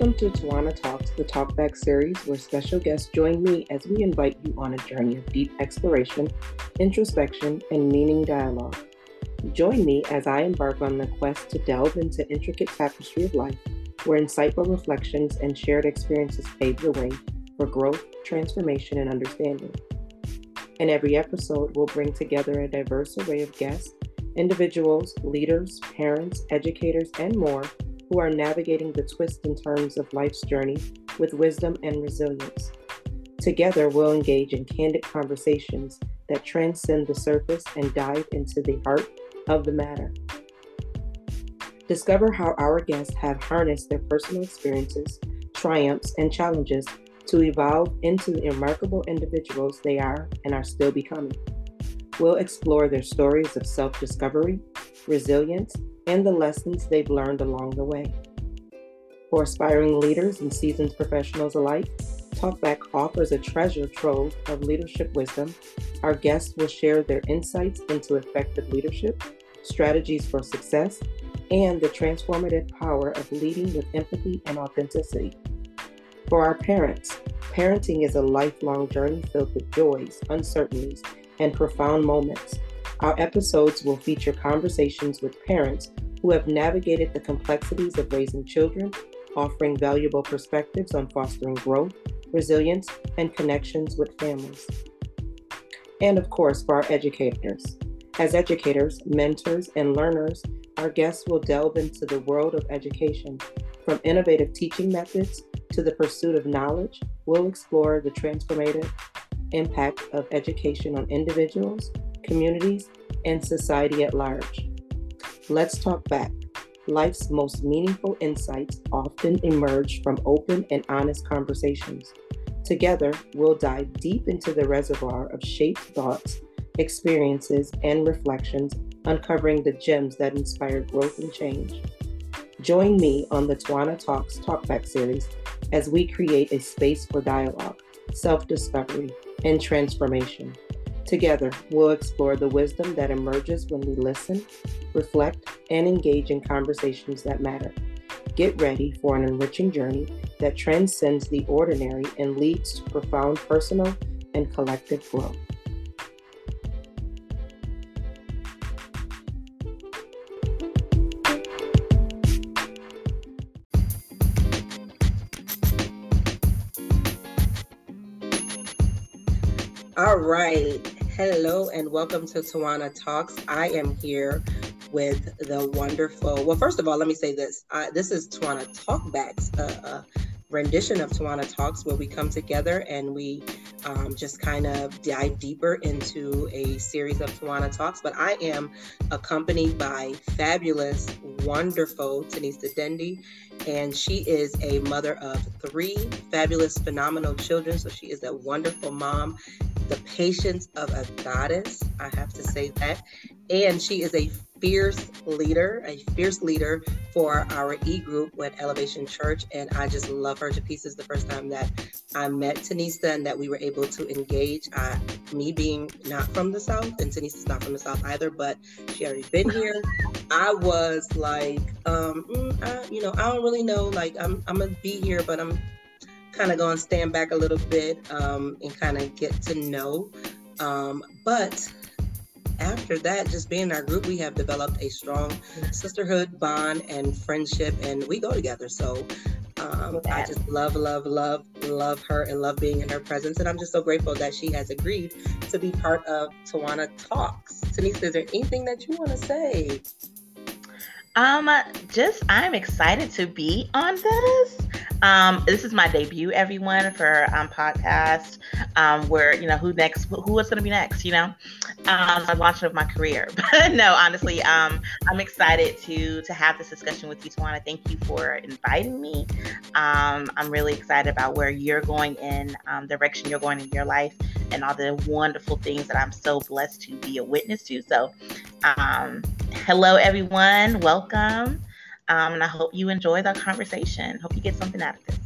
Welcome to Tawana Talks, the Talkback series, where special guests join me as we invite you on a journey of deep exploration, introspection, and meaning dialogue. Join me as I embark on the quest to delve into intricate tapestry of life, where insightful reflections and shared experiences pave the way for growth, transformation, and understanding. In every episode, we'll bring together a diverse array of guests, individuals, leaders, parents, educators, and more who are navigating the twists and turns of life's journey with wisdom and resilience. Together, we'll engage in candid conversations that transcend the surface and dive into the heart of the matter. Discover how our guests have harnessed their personal experiences, triumphs, and challenges to evolve into the remarkable individuals they are and are still becoming. We'll explore their stories of self discovery, resilience, and the lessons they've learned along the way. For aspiring leaders and seasoned professionals alike, Talkback offers a treasure trove of leadership wisdom. Our guests will share their insights into effective leadership, strategies for success, and the transformative power of leading with empathy and authenticity. For our parents, parenting is a lifelong journey filled with joys, uncertainties, and profound moments. Our episodes will feature conversations with parents who have navigated the complexities of raising children, offering valuable perspectives on fostering growth, resilience, and connections with families. And of course, for our educators. As educators, mentors, and learners, our guests will delve into the world of education. From innovative teaching methods to the pursuit of knowledge, we'll explore the transformative impact of education on individuals, communities, and society at large. Let's talk back. Life's most meaningful insights often emerge from open and honest conversations. Together, we'll dive deep into the reservoir of shaped thoughts, experiences, and reflections, uncovering the gems that inspire growth and change. Join me on the Tawana Talks Talkback series as we create a space for dialogue, self discovery, and transformation. Together, we'll explore the wisdom that emerges when we listen, reflect, and engage in conversations that matter. Get ready for an enriching journey that transcends the ordinary and leads to profound personal and collective growth. Hello and welcome to Tawana Talks. I am here with the wonderful. Well, first of all, let me say this. this is Tawana Talkbacks, a, a rendition of Tawana Talks, where we come together and we um, just kind of dive deeper into a series of Tawana Talks. But I am accompanied by fabulous, wonderful Tanista Dendy, and she is a mother of three fabulous, phenomenal children. So she is a wonderful mom the patience of a goddess. I have to say that. And she is a fierce leader, a fierce leader for our e group with Elevation Church. And I just love her to pieces the first time that I met Tanista and that we were able to engage. Uh, me being not from the South, and Tanista's not from the South either, but she already been here. I was like, um, mm, I, you know, I don't really know. Like, I'm, I'm gonna be here, but I'm kind of going to stand back a little bit um, and kind of get to know. Um, but after that, just being in our group, we have developed a strong sisterhood bond and friendship, and we go together. So um, I just love, love, love, love her and love being in her presence. And I'm just so grateful that she has agreed to be part of Tawana Talks. Tanista, is there anything that you want to say? Um, just I'm excited to be on this. Um, this is my debut, everyone, for um podcast. Um, where you know who next, who was going to be next, you know, um, the launch of my career. But no, honestly, um, I'm excited to to have this discussion with you, Tawana. Thank you for inviting me. Um, I'm really excited about where you're going in um, direction you're going in your life and all the wonderful things that I'm so blessed to be a witness to. So, um, hello everyone, welcome. Um, and I hope you enjoy the conversation. Hope you get something out of this.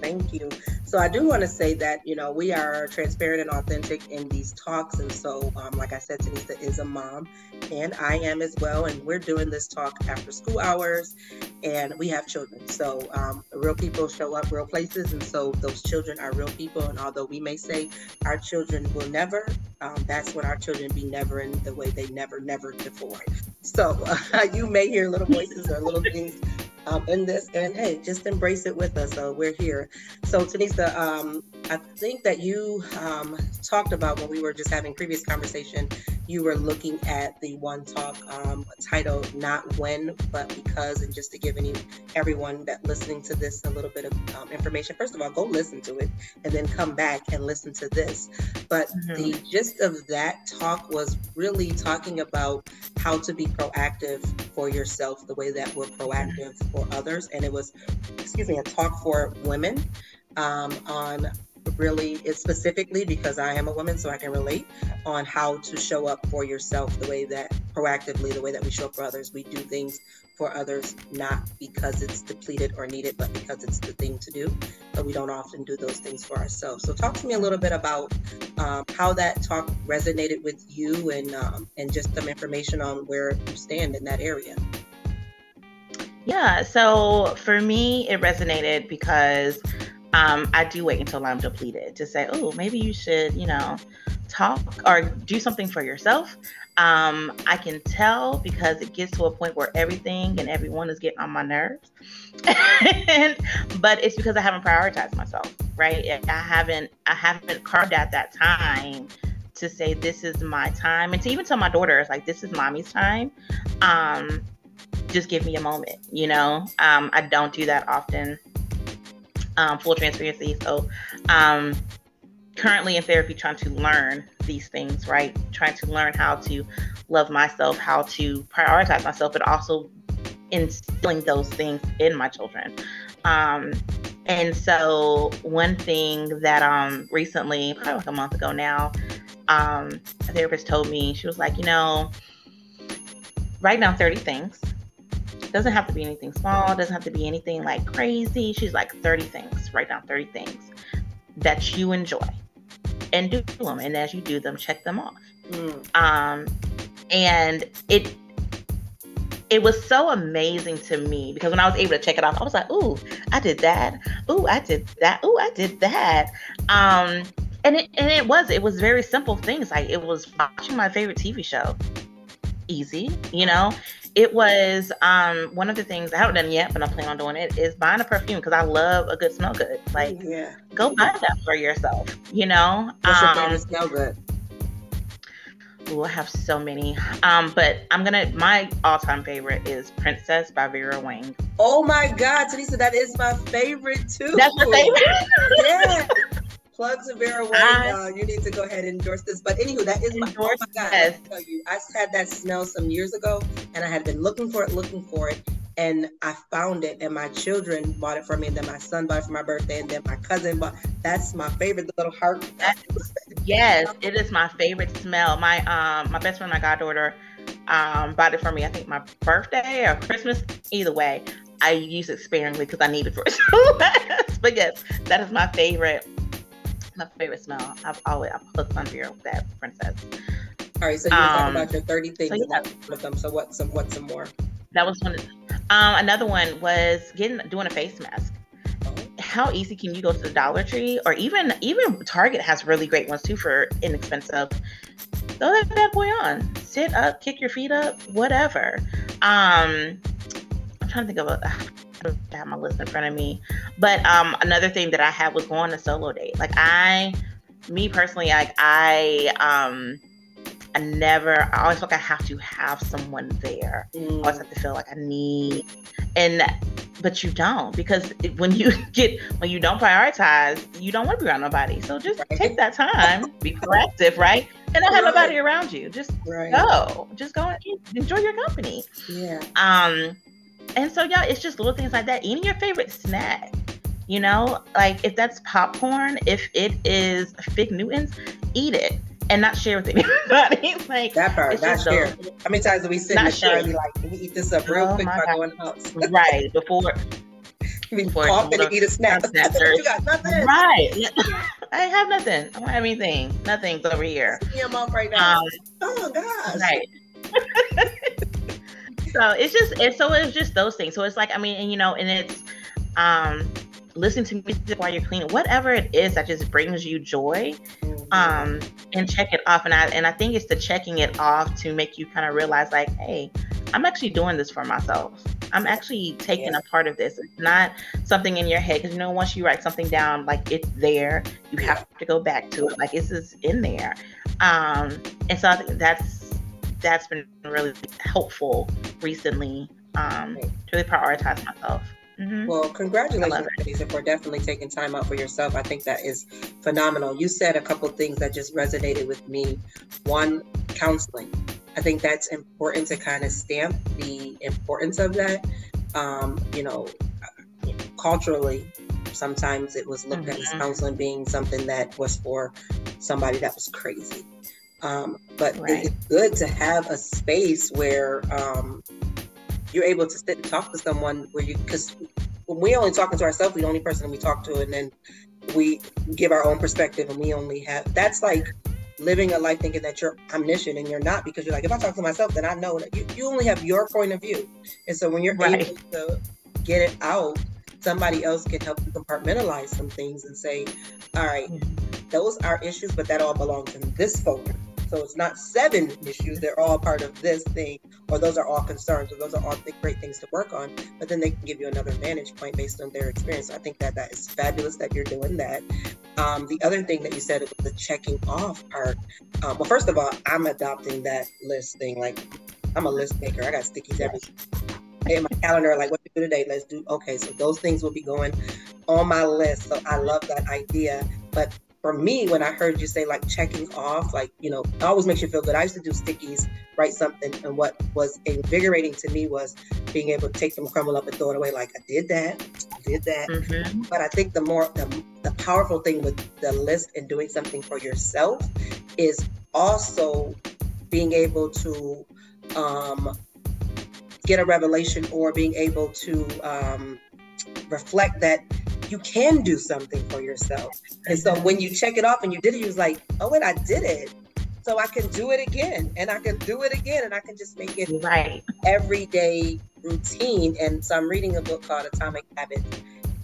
Thank you. So I do want to say that you know we are transparent and authentic in these talks, and so um, like I said, Tanista is a mom, and I am as well, and we're doing this talk after school hours, and we have children. So um, real people show up real places, and so those children are real people. And although we may say our children will never, um, that's what our children be never in the way they never never before. So uh, you may hear little voices or little things um, in this. And hey, just embrace it with us. So we're here. So Tanista, um, I think that you um, talked about when we were just having previous conversation, you were looking at the one talk um, titled "Not When, but Because," and just to give any everyone that listening to this a little bit of um, information. First of all, go listen to it, and then come back and listen to this. But mm-hmm. the gist of that talk was really talking about how to be proactive for yourself, the way that we're proactive for others, and it was, excuse me, a talk for women um, on really it's specifically because I am a woman, so I can relate on how to show up for yourself the way that proactively, the way that we show up for others. We do things for others not because it's depleted or needed, but because it's the thing to do. But we don't often do those things for ourselves. So, talk to me a little bit about um, how that talk resonated with you, and um, and just some information on where you stand in that area. Yeah. So for me, it resonated because um, I do wait until I'm depleted to say, oh, maybe you should, you know, talk or do something for yourself. Um, I can tell because it gets to a point where everything and everyone is getting on my nerves. and, but it's because I haven't prioritized myself, right? I haven't I haven't carved out that time to say this is my time and to even tell my daughters like this is mommy's time. Um, just give me a moment, you know. Um, I don't do that often um, full transparency. So, um, currently in therapy, trying to learn these things, right? Trying to learn how to love myself, how to prioritize myself, but also instilling those things in my children. Um, and so, one thing that um, recently, probably like a month ago now, um, a therapist told me, she was like, you know, write down 30 things doesn't have to be anything small, doesn't have to be anything like crazy. She's like 30 things, write down 30 things that you enjoy and do them. And as you do them, check them off. Mm. Um, and it it was so amazing to me because when I was able to check it off, I was like, "Ooh, I did that. Ooh, I did that. Ooh, I did that." Um, and it and it was it was very simple things like it was watching my favorite TV show, easy, you know it was um, one of the things I haven't done yet, but I plan on doing it. Is buying a perfume because I love a good smell good. Like, yeah. go buy that for yourself. You know, What's um, your favorite smell good? Ooh, I have so many. Um, but I'm gonna my all-time favorite is Princess by Vera Wang. Oh my God, Tanista, that is my favorite too. That's my favorite. yeah. Plugs of Vera Wang. Uh, you need to go ahead and endorse this. But anywho, that is my oh my god! I tell you, I had that smell some years ago, and I had been looking for it, looking for it, and I found it. And my children bought it for me, and then my son bought it for my birthday, and then my cousin bought. That's my favorite little heart. yes, it is my favorite smell. My um, my best friend, my goddaughter, um, bought it for me. I think my birthday or Christmas, either way. I use it sparingly because I need it for it. but yes, that is my favorite my favorite smell. I've always I put on here with that princess. All right, so you were um, talking about your 30 things so yeah. with them. So what some what some more? That was one. Um, another one was getting doing a face mask. Oh. How easy can you go to the Dollar Tree or even even Target has really great ones too for inexpensive. Throw that bad boy on. Sit up, kick your feet up, whatever. Um, I'm trying to think of a I have my list in front of me. But um, another thing that I had was going on a solo date. Like I, me personally, like I, um, I never. I always feel like I have to have someone there. Mm. I always have to feel like I need, and but you don't because when you get when you don't prioritize, you don't want to be around nobody. So just right. take that time, be proactive, right? And not have nobody around you. Just right. go. Just go and enjoy your company. Yeah. Um and so, yeah, it's just little things like that. Eating your favorite snack, you know, like if that's popcorn, if it is Fig Newtons, eat it and not share with anybody. like that part, not share. How many times do we sit in the car and be like, "Can we eat this up real oh quick before going out?" right before. be coughing to eat a snack. you got nothing. Right. I have nothing. I don't have anything. Nothing's over here. In your mouth right now. Um, oh gosh. Right. So it's just it's so it's just those things. So it's like I mean, and you know, and it's um listening to music while you're cleaning, whatever it is that just brings you joy, um, and check it off. And I and I think it's the checking it off to make you kind of realize like, hey, I'm actually doing this for myself. I'm actually taking yeah. a part of this. It's not something in your head because you know once you write something down, like it's there. You have to go back to it. Like this is in there. Um, and so I think that's that's been really helpful recently um, to really prioritize myself. Mm-hmm. Well, congratulations, Lisa, for definitely taking time out for yourself. I think that is phenomenal. You said a couple things that just resonated with me. One, counseling. I think that's important to kind of stamp the importance of that. Um, you know, culturally, sometimes it was looked mm-hmm. at as mm-hmm. counseling being something that was for somebody that was crazy. Um, but right. it's good to have a space where um, you're able to sit and talk to someone where you because when we only talking to ourselves, we the only person we talk to, and then we give our own perspective, and we only have that's like living a life thinking that you're omniscient and you're not because you're like if I talk to myself, then I know that you, you only have your point of view, and so when you're right. able to get it out, somebody else can help you compartmentalize some things and say, all right, mm-hmm. those are issues, but that all belongs in this folder. So it's not seven issues, they're all part of this thing, or those are all concerns, or those are all great things to work on. But then they can give you another vantage point based on their experience. So I think that that is fabulous that you're doing that. Um, the other thing that you said was the checking off part. Um, well, first of all, I'm adopting that list thing. Like, I'm a list maker. I got stickies every in my calendar, like what to do today. Let's do okay. So those things will be going on my list. So I love that idea. But for me, when I heard you say like checking off, like, you know, it always makes you feel good. I used to do stickies, write something. And what was invigorating to me was being able to take them, crumble up and throw it away. Like I did that, I did that. Mm-hmm. But I think the more, the, the powerful thing with the list and doing something for yourself is also being able to um, get a revelation or being able to um, reflect that you can do something for yourself. And so when you check it off and you did it, you was like, oh, wait, I did it. So I can do it again and I can do it again and I can just make it right everyday routine. And so I'm reading a book called Atomic Habits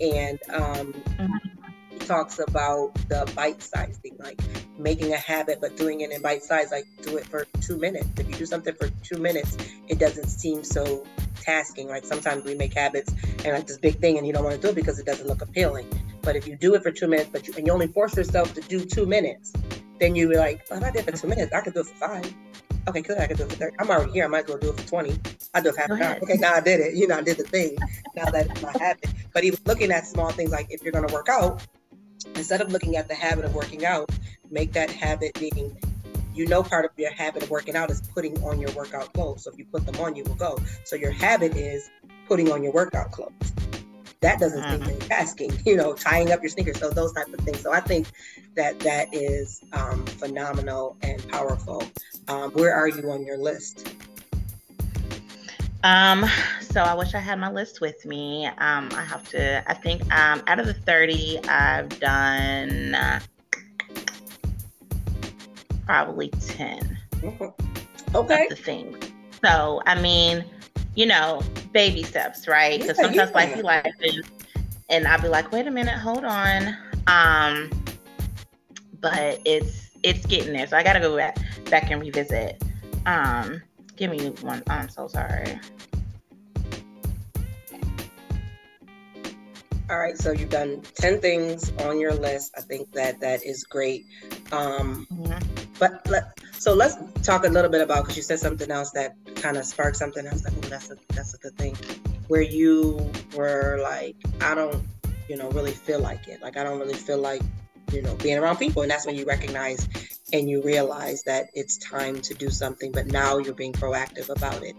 and um, mm-hmm. He talks about the bite size thing, like making a habit, but doing it in bite size, like do it for two minutes. If you do something for two minutes, it doesn't seem so tasking. Like sometimes we make habits and like this big thing, and you don't want to do it because it doesn't look appealing. But if you do it for two minutes, but you, and you only force yourself to do two minutes, then you be like, well, if I did it for two minutes, I could do it for five. Okay, good. I could do it for 30. I'm already here. I might as well do it for 20. I do it for half an hour. Okay, now I did it. You know, I did the thing. Now that it's my habit. But even looking at small things like if you're going to work out, instead of looking at the habit of working out, make that habit being you know part of your habit of working out is putting on your workout clothes. So if you put them on, you will go. So your habit is putting on your workout clothes. That doesn't seem mm-hmm. tasking, you know, tying up your sneakers. So those type of things. So I think that that is um, phenomenal and powerful. Um, where are you on your list? Um, so I wish I had my list with me. Um, I have to, I think um, out of the 30, I've done probably 10. Mm-hmm. Okay. the thing. So, I mean, you know, baby steps, right? Because yeah, sometimes yeah. life be life and, and I'll be like, wait a minute, hold on. Um, but it's it's getting there. So I gotta go back back and revisit. Um, give me one. I'm so sorry. All right, so you've done 10 things on your list. I think that that is great. Um. But let, so let's talk a little bit about because you said something else that kind of sparked something. I was like, oh, that's a that's a good thing. Where you were like, I don't, you know, really feel like it. Like I don't really feel like, you know, being around people, and that's when you recognize and you realize that it's time to do something. But now you're being proactive about it.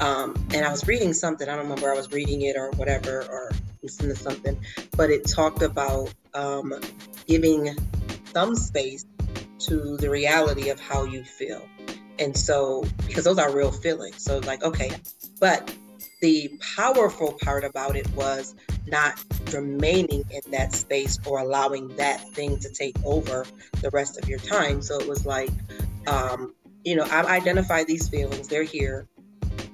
Um, and I was reading something. I don't remember I was reading it or whatever or listening to something, but it talked about um, giving some space to the reality of how you feel. And so, because those are real feelings. So, like, okay, but the powerful part about it was not remaining in that space or allowing that thing to take over the rest of your time. So it was like, um, you know, I identify these feelings, they're here.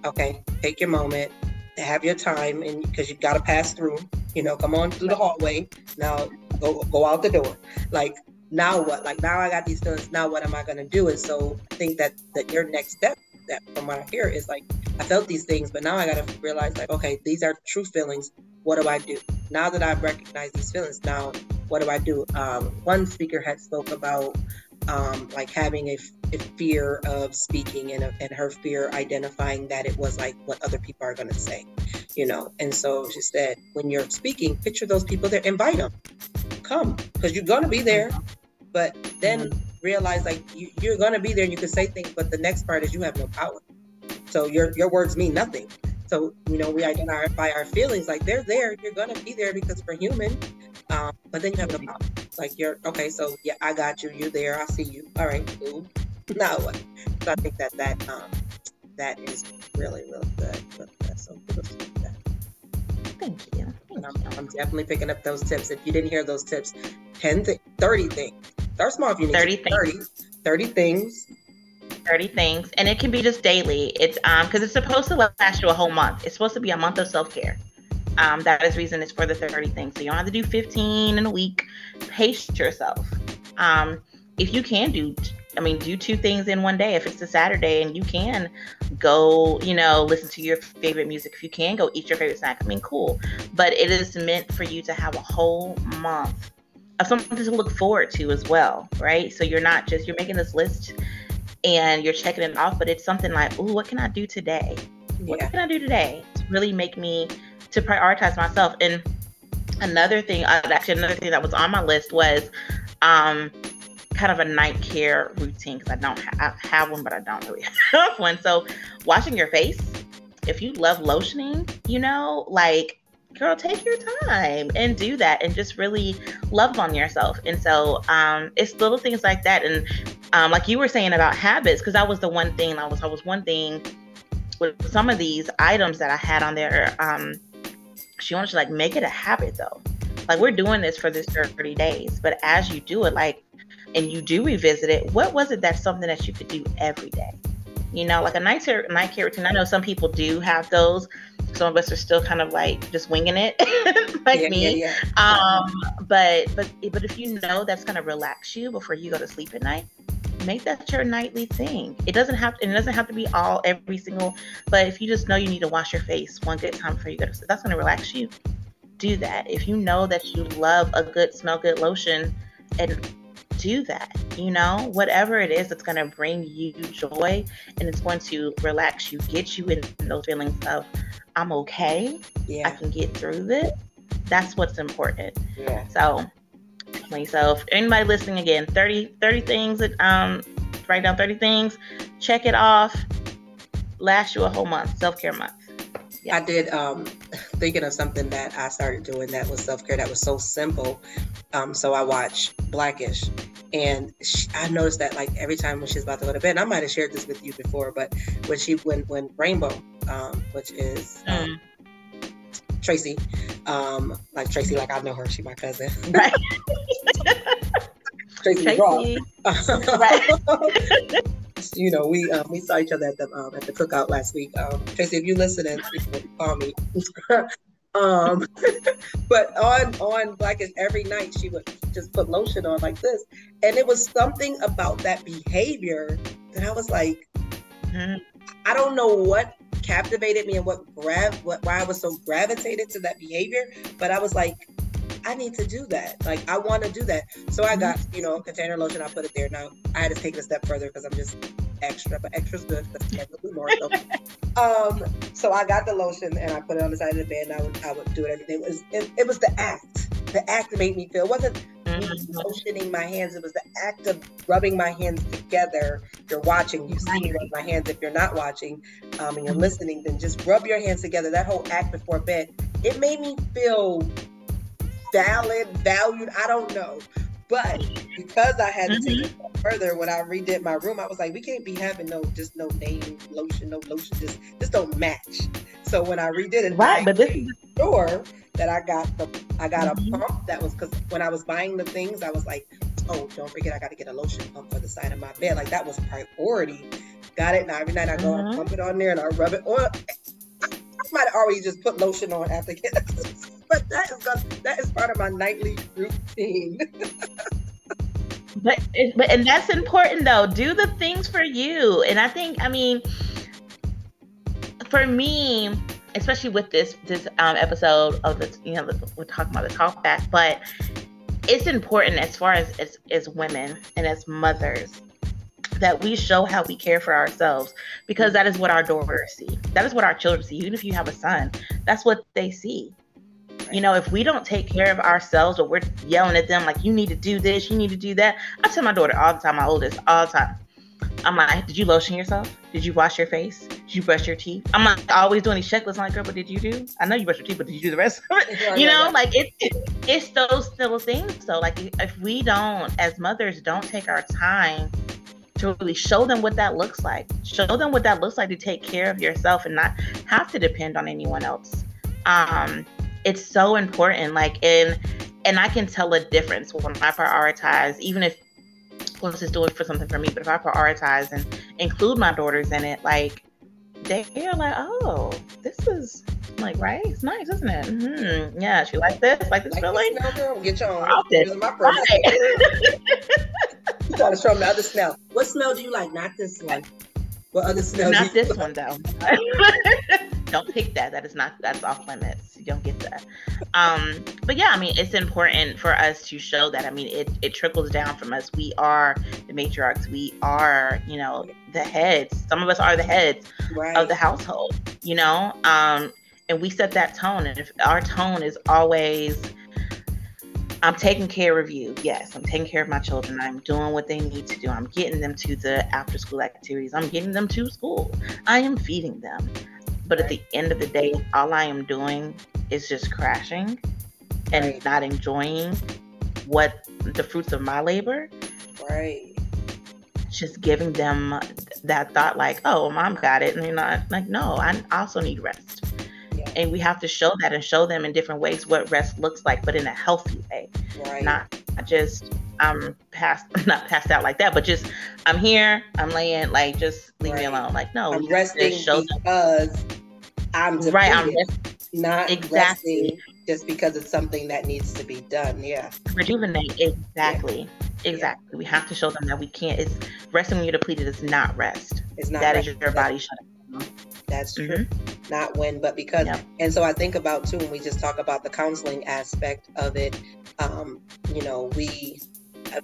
Okay, take your moment, have your time, and because you've got to pass through, you know, come on through the hallway. Now go go out the door. Like now what? Like now I got these feelings. Now what am I gonna do? And so I think that that your next step, that from what I hear, is like I felt these things, but now I gotta realize like, okay, these are true feelings. What do I do now that I've recognized these feelings? Now what do I do? Um, one speaker had spoke about um, like having a, fear of speaking and, a, and her fear identifying that it was like what other people are going to say, you know. And so she said, when you're speaking, picture those people there, invite them, come, because you're going to be there. But then. Realize like you, you're going to be there and you can say things, but the next part is you have no power. So your your words mean nothing. So you know we identify our feelings like they're there. You're going to be there because we're human. Um, but then you have no power. Like you're okay, so yeah, I got you. You're there. I see you. All right, cool. Now what? So I think that that um that is really really good. But, uh, so that. Thank you. Thank I'm, I'm, definitely picking up those tips. If you didn't hear those tips, 10 th- 30 things. Start small if you need 30 things. 30, 30 things 30 things and it can be just daily it's um because it's supposed to last you a whole month it's supposed to be a month of self-care um, that is reason is for the 30 things. So you don't have to do 15 in a week. Pace yourself. Um, if you can do, I mean, do two things in one day. If it's a Saturday and you can go, you know, listen to your favorite music. If you can go eat your favorite snack, I mean, cool. But it is meant for you to have a whole month of something to look forward to as well, right? So you're not just you're making this list and you're checking it off, but it's something like, oh, what can I do today? What can I do today to really make me to prioritize myself. And another thing, uh, actually, another thing that was on my list was um, kind of a night care routine because I don't ha- I have one, but I don't really have one. So, washing your face. If you love lotioning, you know, like girl, take your time and do that and just really love on yourself. And so um, it's little things like that. And um, like you were saying about habits, because that was the one thing I was, I was one thing with some of these items that I had on there. Um, she wanted to like make it a habit though. Like we're doing this for this 30 days, but as you do it, like, and you do revisit it, what was it that's something that you could do every day? You know, like a night care, night care routine. I know some people do have those. Some of us are still kind of like just winging it, like yeah, me. Yeah, yeah. Um, but but but if you know that's gonna relax you before you go to sleep at night, make that your nightly thing. It doesn't have to, it doesn't have to be all every single, but if you just know you need to wash your face one good time before you go to sleep, that's gonna relax you. Do that. If you know that you love a good smell good lotion and do that. You know, whatever it is that's going to bring you joy and it's going to relax you, get you in those feelings of, I'm okay. Yeah. I can get through this. That's what's important. Yeah. So so if anybody listening again, 30, 30 things that um write down 30 things, check it off. Last you a whole month, self-care month. Yeah. I did um thinking of something that I started doing that was self-care that was so simple. Um, so I watch Blackish and she, I noticed that like every time when she's about to go to bed, I might have shared this with you before, but when she when when Rainbow, um, which is um, mm. Tracee, um, like Tracee, like I know her, she my cousin. Right. Tracee, Tracee. right. you know, we um, we saw each other at the um, at the cookout last week. Um, Tracee, if you listen and call me. um, but on on Blackish every night she would just put lotion on like this, and it was something about that behavior that I was like, mm-hmm. I don't know what captivated me and what grav what why I was so gravitated to that behavior. But I was like, I need to do that. Like I want to do that. So I got, you know, container lotion, I put it there. Now I had to take it a step further because I'm just extra, but extra's good because I do more. So. um, so I got the lotion and I put it on the side of the bed and I would I would do it every day. It was it, it was the act. The act made me feel. It wasn't mm-hmm. lotioning my hands. It was the act of rubbing my hands together. You're watching, you see me rub my hands. If you're not watching um, and you're mm-hmm. listening, then just rub your hands together. That whole act before bed, it made me feel valid, valued. I don't know. But because I had to mm-hmm. take it further, when I redid my room, I was like, we can't be having no just no name lotion, no lotion, just this don't match. So when I redid it, right, but this is sure that I got the I got mm-hmm. a pump that was because when I was buying the things, I was like, oh, don't forget I got to get a lotion pump for the side of my bed. Like that was priority. Got it now. Every night I go mm-hmm. and pump it on there and I rub it on. I might have already just put lotion on after getting but that is that is part of my nightly routine. but but and that's important though. Do the things for you, and I think I mean, for me, especially with this this um, episode of the you know we're talking about the talk back, but it's important as far as, as as women and as mothers that we show how we care for ourselves because that is what our daughters see. That is what our children see. Even if you have a son, that's what they see. You know, if we don't take care of ourselves or we're yelling at them like, you need to do this, you need to do that. I tell my daughter all the time, my oldest, all the time. I'm like, did you lotion yourself? Did you wash your face? Did you brush your teeth? I'm like always doing these checklists. I'm like, girl, what did you do? I know you brush your teeth, but did you do the rest of it? you know, like it, it, it's those little things. So like if we don't, as mothers, don't take our time to really show them what that looks like, show them what that looks like to take care of yourself and not have to depend on anyone else. Um, it's so important. Like, and and I can tell a difference when I prioritize, even if Close is doing for something for me, but if I prioritize and include my daughters in it, like they are like, oh, this is like right. It's nice, isn't it? Mm-hmm. Yeah, she like this, like this like feeling. Smell, girl. Get your own. This is my first. You gotta show me the other smell. What smell do you like? Not this one. What other smell? Not this one though. don't pick that. That is not that's off limits. You don't get that. Um, but yeah, I mean, it's important for us to show that. I mean, it it trickles down from us. We are the matriarchs. We are, you know, the heads. Some of us are the heads right. of the household. You know, um, and we set that tone. And if our tone is always I'm taking care of you. Yes, I'm taking care of my children. I'm doing what they need to do. I'm getting them to the after school activities. I'm getting them to school. I am feeding them. But at the end of the day, all I am doing is just crashing and right. not enjoying what the fruits of my labor. Right. Just giving them that thought, like, oh, mom got it. And they're not like, no, I also need rest. Yeah. And we have to show that and show them in different ways what rest looks like, but in a healthy way. Right. Not just I'm passed not passed out like that, but just I'm here, I'm laying, like just leave right. me alone. Like no, I'm resting because them. I'm right. I'm rest- not exactly just because it's something that needs to be done. Yeah, rejuvenate exactly. Yeah. Exactly. Yeah. We have to show them that we can't. It's resting when you're depleted is not rest. It's not. That rest. is your body shutting down. That's true. Mm-hmm. Not when, but because. Yep. And so I think about too when we just talk about the counseling aspect of it. Um, you know, we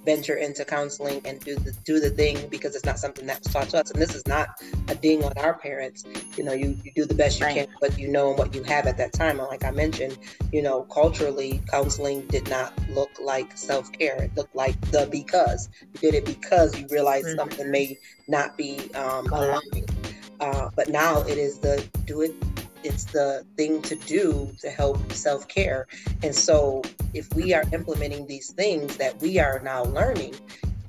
venture into counseling and do the do the thing because it's not something that was taught to us. And this is not a ding on our parents. You know, you, you do the best you right. can, but you know what you have at that time. And like I mentioned, you know, culturally, counseling did not look like self care. It looked like the because you did it because you realized mm-hmm. something may not be um, aligned. Uh, but now it is the do it it's the thing to do to help self care. And so, if we are implementing these things that we are now learning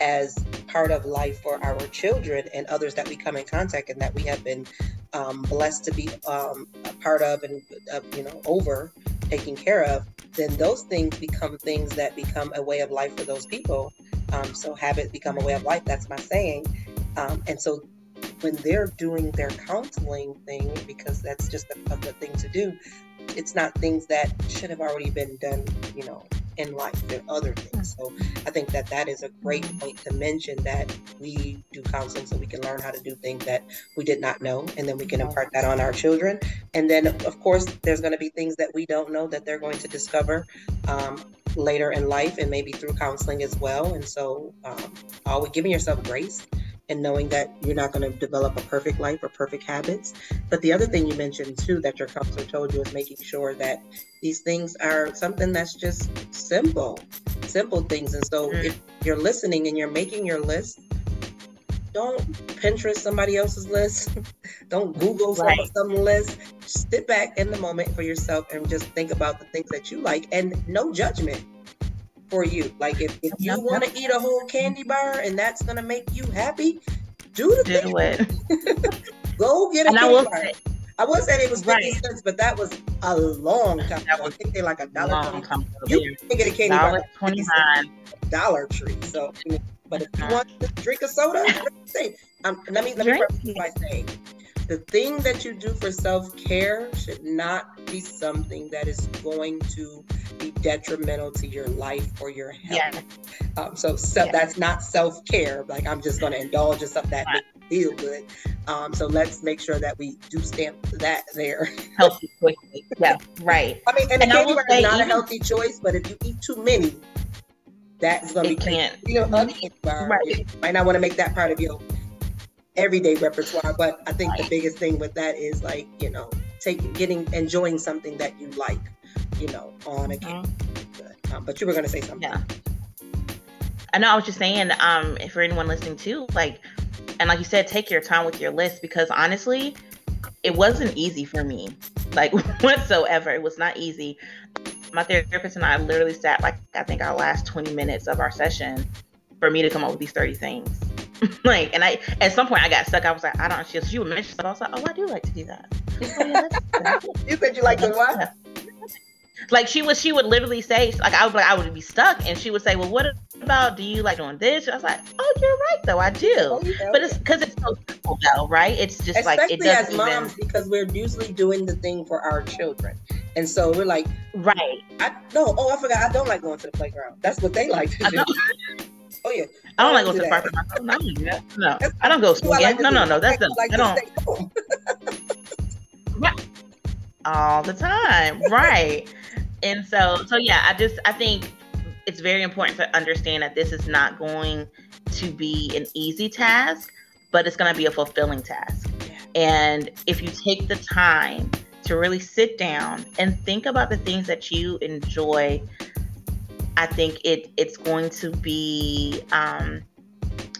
as part of life for our children and others that we come in contact and that we have been um, blessed to be um, a part of and uh, you know over taking care of, then those things become things that become a way of life for those people. Um, so habit become a way of life. That's my saying. Um, and so when they're doing their counseling thing, because that's just a, a good thing to do, it's not things that should have already been done, you know, in life. There are other things. So I think that that is a great point to mention that we do counseling so we can learn how to do things that we did not know, and then we can impart that on our children. And then, of course, there's going to be things that we don't know that they're going to discover. Um, later in life and maybe through counseling as well and so um, always giving yourself grace and knowing that you're not going to develop a perfect life or perfect habits. But the other thing you mentioned too that your counselor told you is making sure that these things are something that's just simple, simple things. And so mm-hmm. if you're listening and you're making your list, don't Pinterest somebody else's list. don't Google right. some, some list. Sit back in the moment for yourself and just think about the things that you like and no judgment for you. Like if, if you want to eat a whole candy bar and that's gonna make you happy, do the Do thing. it. Go get a And I candy will bar. say, I would say it was 50 Right. cents, but that was a long time. That ago. was I think they're like a dollar. time. You can get a candy bar twenty 50 Dollar Tree. So, but if you want to drink a soda, say, um, let me let me preface by saying, the thing that you do for self care should not be something that is going to be detrimental to your life or your health. Yeah. Um, so, so Yeah. that's not self care. Like I'm just going to indulge in something that Right. makes me feel good. Um, so let's make sure that we do stamp that there. Healthy quickly. Yeah. Right. I mean, and, And the I candy will bar say is not a healthy choice, but if you eat too many, that's going to be can't. you know, candy bar. Right. You might not want to make that part of your everyday repertoire, but I think the biggest thing with that is like, you know, taking, getting, enjoying something that you like, you know, on a Mhm. Um, but you were going to say something. Yeah. I know. I was just saying, um, for anyone listening too, like, and like you said, take your time with your list because honestly, it wasn't easy for me, like whatsoever. It was not easy. My therapist and I literally sat like I think our last twenty minutes of our session for me to come up with these thirty things. like, and I at some point I got stuck. I was like, I don't. She, she would mention stuff. I was like, oh, I do like to do that. Oh, yeah, that's- that's it. You said you like to what? Like she would, she would literally say, like I would, like I would be stuck, and she would say, "Well, what about? Do you like doing this?" I was like, "Oh, you're right, though. I do." Oh, yeah. But it's because it's so simple, though, right? It's just like it Especially as moms, even because we're usually doing the thing for our children. And so we're like, right. I no, oh, I forgot. I don't like going to the playground. That's what they like to do. Oh, yeah. I don't like do going to the park. with my phone. I don't do that. No, That's I don't go swinging. like No, no, no. That's I the like I don't all the time, right? And so, so yeah, I just I think it's very important to understand that this is not going to be an easy task, but it's going to be a fulfilling task. And if you take the time to really sit down and think about the things that you enjoy, I think it it's going to be um,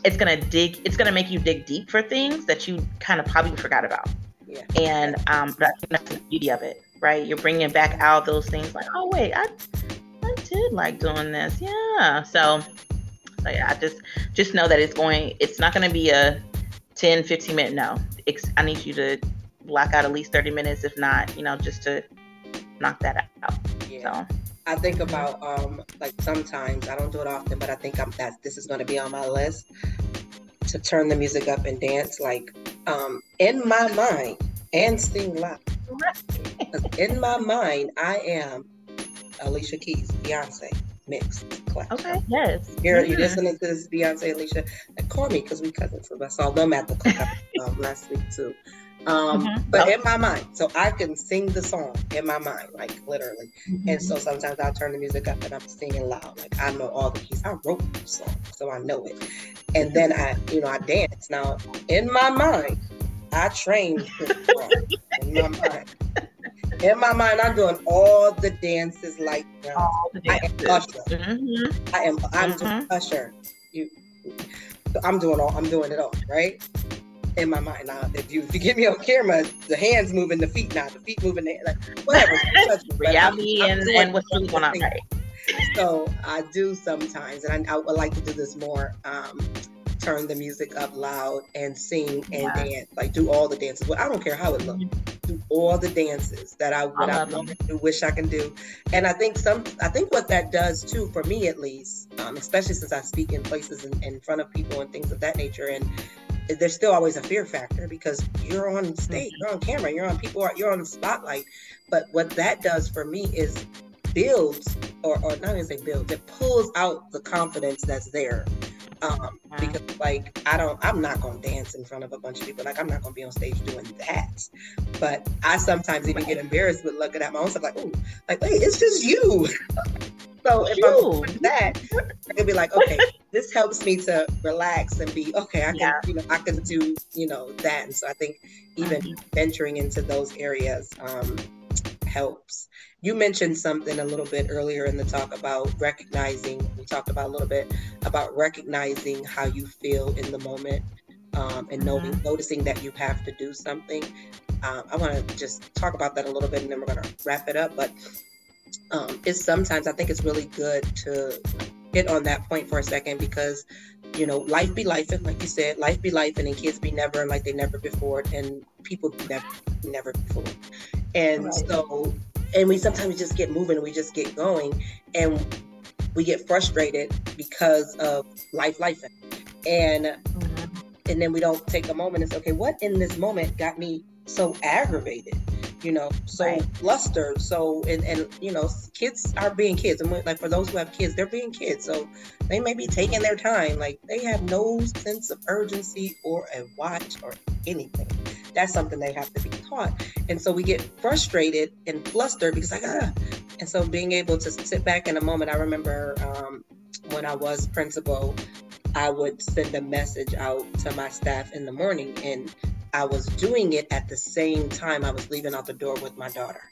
it's going to dig it's going to make you dig deep for things that you kind of probably forgot about. Yeah. And um, but I think that's the beauty of it, right? You're bringing back out those things like, oh wait, I I did like doing this, yeah. So, so yeah, I just just know that it's going. It's not going to be a 10, 15 minute no. It's, I need you to block out at least 30 minutes, if not, you know, just to knock that out. Yeah. So I think about um like sometimes I don't do it often, but I think I'm that this is going to be on my list to turn the music up and dance like um in my mind and sing loud. 'Cause in my mind, I am Alicia Keys, Beyonce mixed class. okay, yes. You're, you Mhm. listening to this Beyonce, Alicia? And call me because we cousins. So I saw them at the club um, last week too. Um, Mhm. But Oh. in my mind, so I can sing the song in my mind, like literally. And so sometimes I'll turn the music up and I'm singing loud. Like I know all the keys. I wrote the song, so I know it. And then I, you know, I dance. Now in my mind, I train this song. in my mind. In my mind, I'm doing all the dances like now. all the I am dances. Usher. Mhm. I am I'm doing Mhm. Usher. You so I'm doing all I'm doing it all, right? In my mind. Now if you if you get me on camera, the hands moving, the feet now, the feet moving the like whatever. touch me, but I'm- Reality and, and what's really going on, right? So I do sometimes, and I, I would like to do this more. Um, turn the music up loud and sing and Yeah. dance, like do all the dances. Well, I don't care how it looks. Do all the dances that I would I want to do, wish I can do. And I think some, I think what that does too, for me at least, um, especially since I speak in places in, in front of people and things of that nature, and there's still always a fear factor because you're on stage, you're on camera, you're on people, you're on the spotlight. But what that does for me is builds, or, or not even say builds, it pulls out the confidence that's there. Um, Mhm. because like I don't, I'm not gonna dance in front of a bunch of people. Like I'm not gonna be on stage doing that. But I sometimes even get embarrassed with looking at my own stuff, like, oh, like wait, it's just you. so if I'm doing that, it'll be like, okay, this helps me to relax and be okay. I can, Yeah. you know, I can do, you know, that. And so I think even Mhm. venturing into those areas um, helps. You mentioned something a little bit earlier in the talk about recognizing. We talked about a little bit about recognizing how you feel in the moment um, and noting, noticing that you have to do something. Um, I want to just talk about that a little bit, and then we're going to wrap it up. But um, it's sometimes I think it's really good to hit on that point for a second because you know life be life and like you said life be life and kids be never like they never before and people be never never before and right. so and we sometimes just get moving and we just get going and we get frustrated because of life life and mm-hmm. and then we don't take a moment and say okay what in this moment got me so aggravated you know, so right. flustered. So, and, and, you know, kids are being kids. And like for those who have kids, they're being kids. So they may be taking their time. Like they have no sense of urgency or a watch or anything. That's something they have to be taught. And so we get frustrated and flustered because like, ah. And so being able to sit back in a moment, I remember um, when I was principal, I would send a message out to my staff in the morning and I was doing it at the same time I was leaving out the door with my daughter.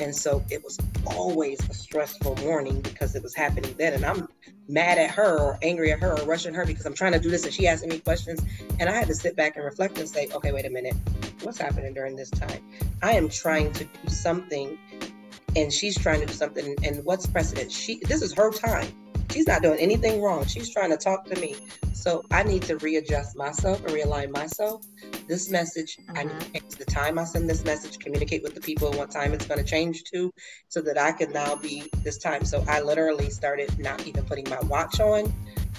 And so it was always a stressful morning because it was happening then. And I'm mad at her or angry at her or rushing her because I'm trying to do this and she asking me questions. And I had to sit back and reflect and say, okay, wait a minute. What's happening during this time? I am trying to do something and she's trying to do something. And what's precedent? She this is her time. She's not doing anything wrong. She's trying to talk to me. So I need to readjust myself and realign myself. This message, mm-hmm. I need to change the time I send this message, communicate with the people what time it's going to change to, so that I could now be this time. So I literally started not even putting my watch on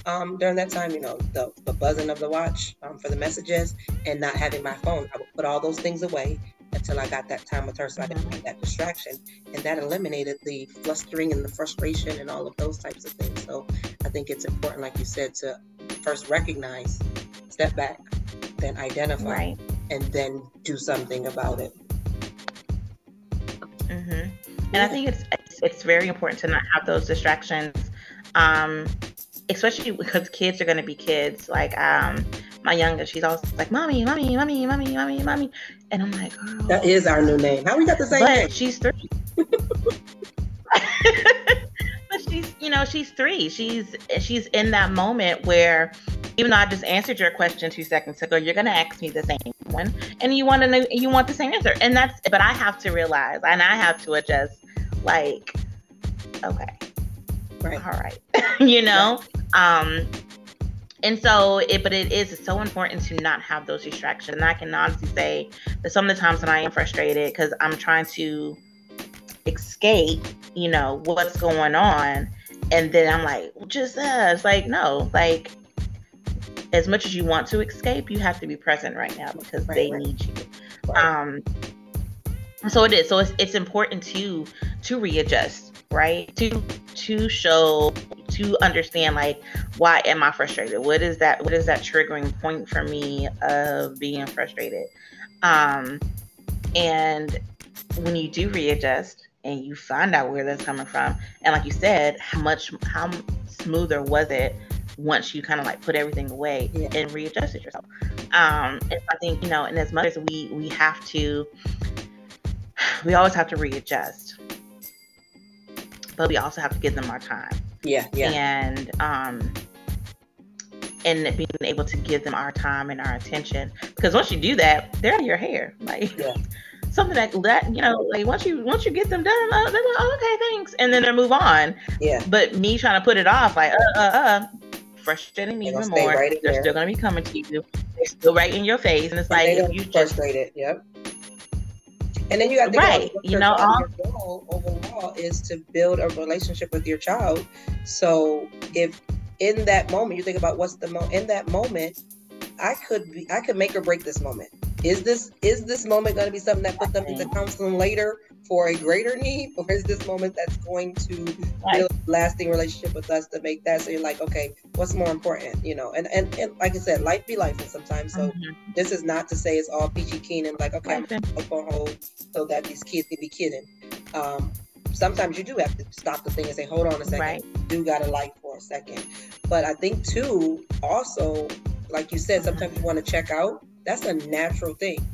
um, during that time, you know, the, the buzzing of the watch um, for the messages and not having my phone. I would put all those things away until I got that time with her so I didn't have that distraction. And that eliminated the flustering and the frustration and all of those types of things. So I think it's important, like you said, to first recognize, step back, then identify, right. and then do something about it. Mm-hmm. And I think it's, it's, it's very important to not have those distractions, um, especially because kids are going to be kids. Like um, my youngest, she's always like, "Mommy, mommy, mommy, mommy, mommy, mommy," and I'm like, Girl. "That is our new name. How we got the same but name?" She's three. but she's, you know, she's three. She's she's in that moment where, even though I just answered your question two seconds ago, you're gonna ask me the same one, and you want to know, you want the same answer, and that's. But I have to realize, and I have to adjust. Like, okay, right, all right, you know. Right. Um, and so it but it is so important to not have those distractions and i can honestly say that some of the times when i am frustrated because i'm trying to escape you know what's going on and then i'm like just uh it's like no like as much as you want to escape you have to be present right now because right, they right. need you right. um so it is so it's, it's important to to readjust right to to show to understand like why am i frustrated? What is that what is that triggering point for me of being frustrated? Um and when you do readjust and you find out where that's coming from and like you said how much how smoother was it once you kind of like put everything away yeah. and readjusted yourself? Um and i think you know and as mothers we we have to we always have to readjust but we also have to give them our time yeah, yeah. And um and being able to give them our time and our attention. Because once you do that, they're out of your hair. Like yeah. something that that you know, like once you once you get them done, uh, they're like, oh, okay, thanks, and then they move on. Yeah. But me trying to put it off, like uh uh uh, frustrating me even more. Right they're there. still gonna be coming to you. They're still right in your face, and it's and like you frustrated. Yep. And then you got to right. You know, all, your goal overall is to build a relationship with your child. So if in that moment you think about what's the mo in that moment, I could be I could make or break this moment. Is this is this moment going to be something that put them into counseling later for a greater need, or is this moment that's going to build a lasting relationship with us to make that so you're like, okay, what's more important, you know? And and, and like I said, life be life sometimes. So mm-hmm. this is not to say it's all peachy keen and like, okay, I'm on hold so that these kids can be kidding. Um, sometimes you do have to stop the thing and say, hold on a second, right. do got a life for a second. But I think too, also, like you said, sometimes you want to check out that's a natural thing.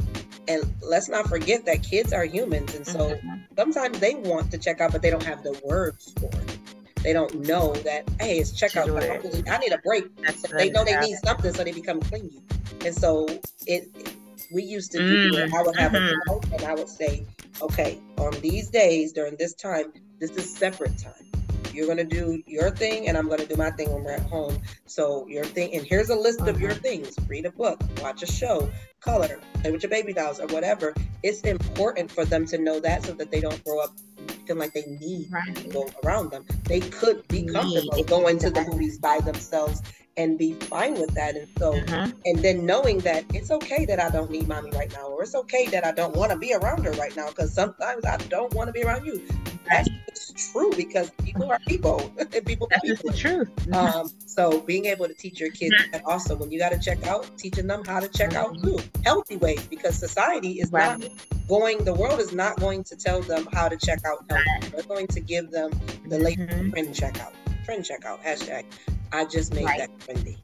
And let's not forget that kids are humans. And so mm-hmm. sometimes they want to check out, but they don't have the words for it. They don't know that, hey, it's checkout. It. I need a break. So they know they need something, so they become clingy. And so it, we used to do mm, I would have mm-hmm. a note and I would say, okay, on these days during this time, this is separate time. You're gonna do your thing, and I'm gonna do my thing when we're at home. So your thing, and here's a list of your uh-huh. things: read a book, watch a show, color, play with your baby dolls, or whatever. It's important for them to know that so that they don't grow up feeling like they need right. people around them. They could be comfortable going to the movies by themselves and be fine with that. And so, uh-huh. and then knowing that it's okay that I don't need mommy right now, or it's okay that I don't want to be around her right now, because sometimes I don't want to be around you. That's true because people are people and people That's people. the truth. Um, so being able to teach your kids and also when you got to check out, teaching them how to check out mm-hmm. too, healthy ways because society is right. not going, the world is not going to tell them how to check out. Healthy. They're going to give them the latest mm-hmm. friend checkout, friend checkout hashtag. I just made right. that trendy.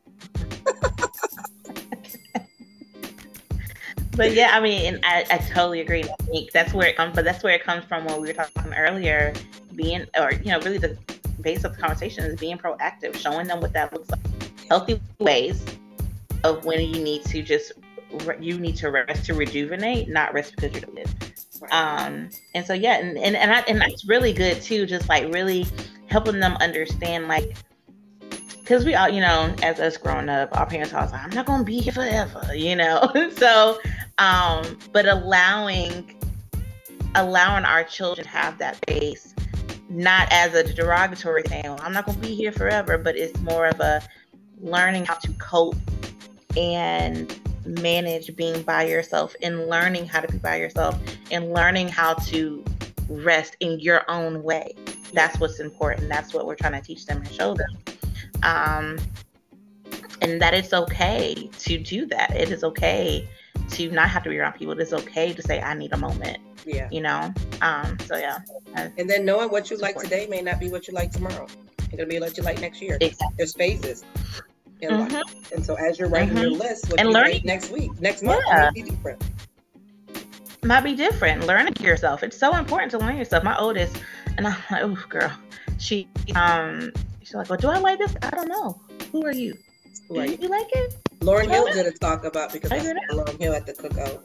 but yeah, I mean, and I, I totally agree. I think that's where it comes, but that's where it comes from when we were talking earlier, being, or, you know, really the base of the conversation is being proactive, showing them what that looks like. Healthy ways of when you need to just, you need to rest to rejuvenate, not rest because you're dead. Right. Um, and so, yeah, and, and, and, I, and that's really good too, just like really helping them understand, like, because we all, you know, as us growing up, our parents always like, I'm not gonna be here forever, you know. so, um, but allowing allowing our children to have that base, not as a derogatory thing. I'm not gonna be here forever, but it's more of a learning how to cope and manage being by yourself and learning how to be by yourself and learning how to rest in your own way. That's what's important. That's what we're trying to teach them and show them um, and that it's okay to do that. It is okay to not have to be around people. It is okay to say, I need a moment. Yeah. You know? Um, so yeah. And then knowing what you like today may not be what you like tomorrow. It's gonna be what you like next year. Exactly. There's phases in mm-hmm. life. And so as you're writing mm-hmm. your list, what and you learning next week, next month yeah. might be different. Might be different. Learning yourself. It's so important to learn yourself. My oldest, and I'm like, oh girl, she um She's like, well, do I like this? I don't know. Who are you? Do you, you like it? Lauryn Hill did a talk about because I saw Lauryn Hill at the cookout.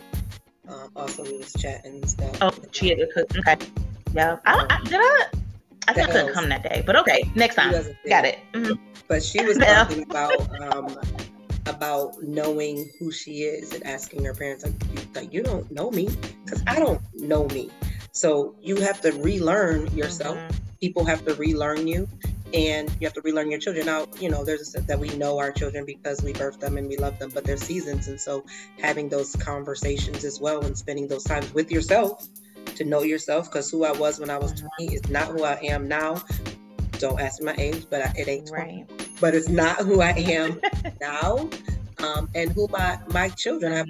Um, also, we was chatting and stuff. Oh, she had the cook. Okay. Yeah. I, I, did I? I think I couldn't come that day, but okay, next time. Got it. Mm-hmm. But she was talking about um, about knowing who she is and asking her parents like, you, like, you don't know me because I don't know me. So you have to relearn yourself. Mm-hmm. People have to relearn you and you have to relearn your children. Now, you know, there's a sense that we know our children because we birth them and we love them, but there's seasons. And so having those conversations as well and spending those times with yourself to know yourself, because who I was when I was mm-hmm. 20 is not who I am now. Don't ask my age, but I, it ain't 20. Right. But it's not who I am now. Um, and who my my children have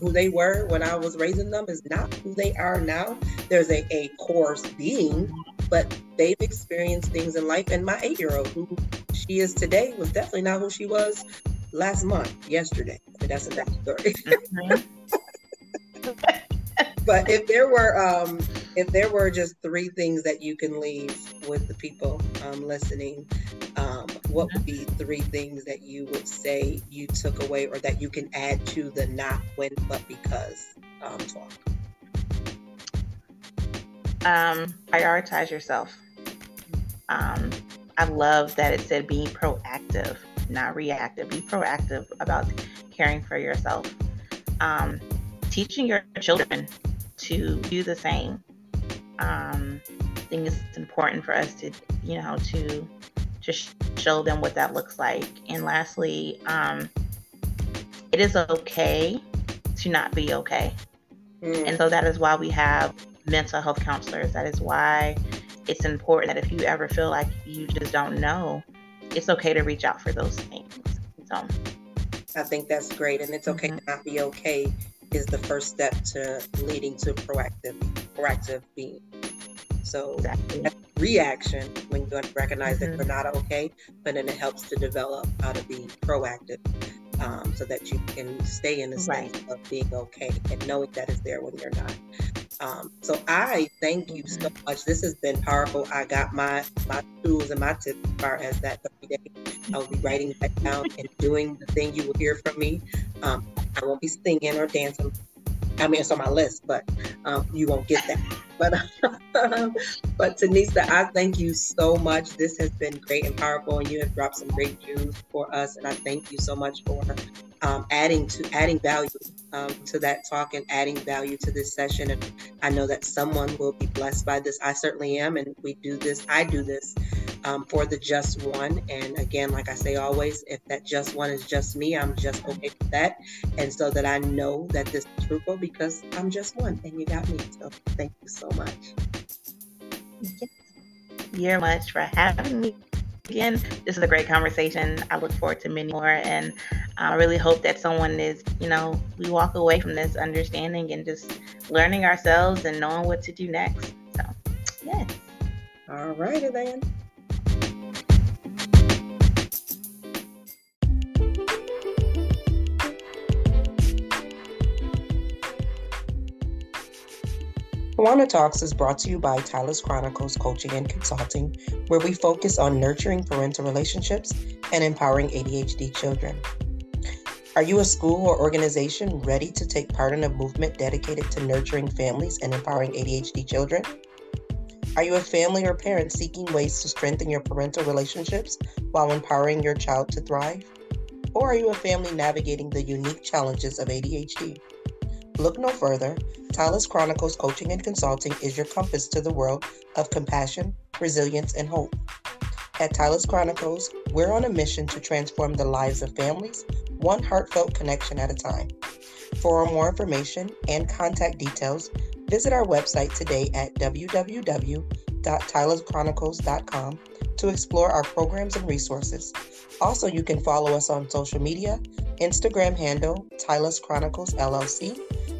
who they were when I was raising them is not who they are now. There's a, a course being but they've experienced things in life. And my eight year old, who she is today, was definitely not who she was last month, yesterday. I mean, that's a different story. Mm-hmm. but if there were um, if there were just three things that you can leave with the people um, listening, what would be three things that you would say you took away or that you can add to the not when but because um, talk? um, prioritize yourself. Um, I love that it said being proactive, not reactive. Be proactive about caring for yourself. Um, teaching your children to do the same. Um, I think it's important for us to, you know, to just show them what that looks like. And lastly, um, it is okay to not be okay. Mm. And so that is why we have mental health counselors. That is why it's important that if you ever feel like you just don't know, it's okay to reach out for those things. So I think that's great. And it's okay mm-hmm. to not be okay is the first step to leading to proactive proactive being. So exactly. reaction when you recognize mm-hmm. that you're not okay, but then it helps to develop how to be proactive um, so that you can stay in the state right. of being okay and knowing that it's there when you're not. Um, so I thank you so mm-hmm. much. This has been powerful. I got my my tools and my tips as far as that every day. I will be writing that down and doing the thing you will hear from me. Um, I won't be singing or dancing. I mean, it's on my list, but um, you won't get that. But but Tanista, I thank you so much. This has been great and powerful, and you have dropped some great news for us. And I thank you so much for um, adding to adding value um, to that talk and adding value to this session. And I know that someone will be blessed by this. I certainly am, and we do this. I do this um, for the just one. And again, like I say always, if that just one is just me, I'm just okay with that. And so that I know that this is fruitful because I'm just one and you got me. So thank you so much. You're much for having me again. This is a great conversation. I look forward to many more, and I really hope that someone is, you know, we walk away from this understanding and just learning ourselves and knowing what to do next. So, yes. All righty then. Tawana Talks is brought to you by Tyler's Chronicles Coaching and Consulting, where we focus on nurturing parental relationships and empowering ADHD children. Are you a school or organization ready to take part in a movement dedicated to nurturing families and empowering ADHD children? Are you a family or parent seeking ways to strengthen your parental relationships while empowering your child to thrive? Or are you a family navigating the unique challenges of ADHD? Look no further. Tyler's Chronicles Coaching and Consulting is your compass to the world of compassion, resilience, and hope. At Tyler's Chronicles, we're on a mission to transform the lives of families, one heartfelt connection at a time. For more information and contact details, visit our website today at www.tylerschronicles.com to explore our programs and resources. Also, you can follow us on social media Instagram handle Tyler's Chronicles LLC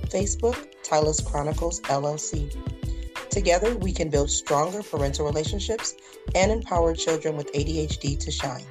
Facebook, Tyler's Chronicles LLC. Together, we can build stronger parental relationships and empower children with ADHD to shine.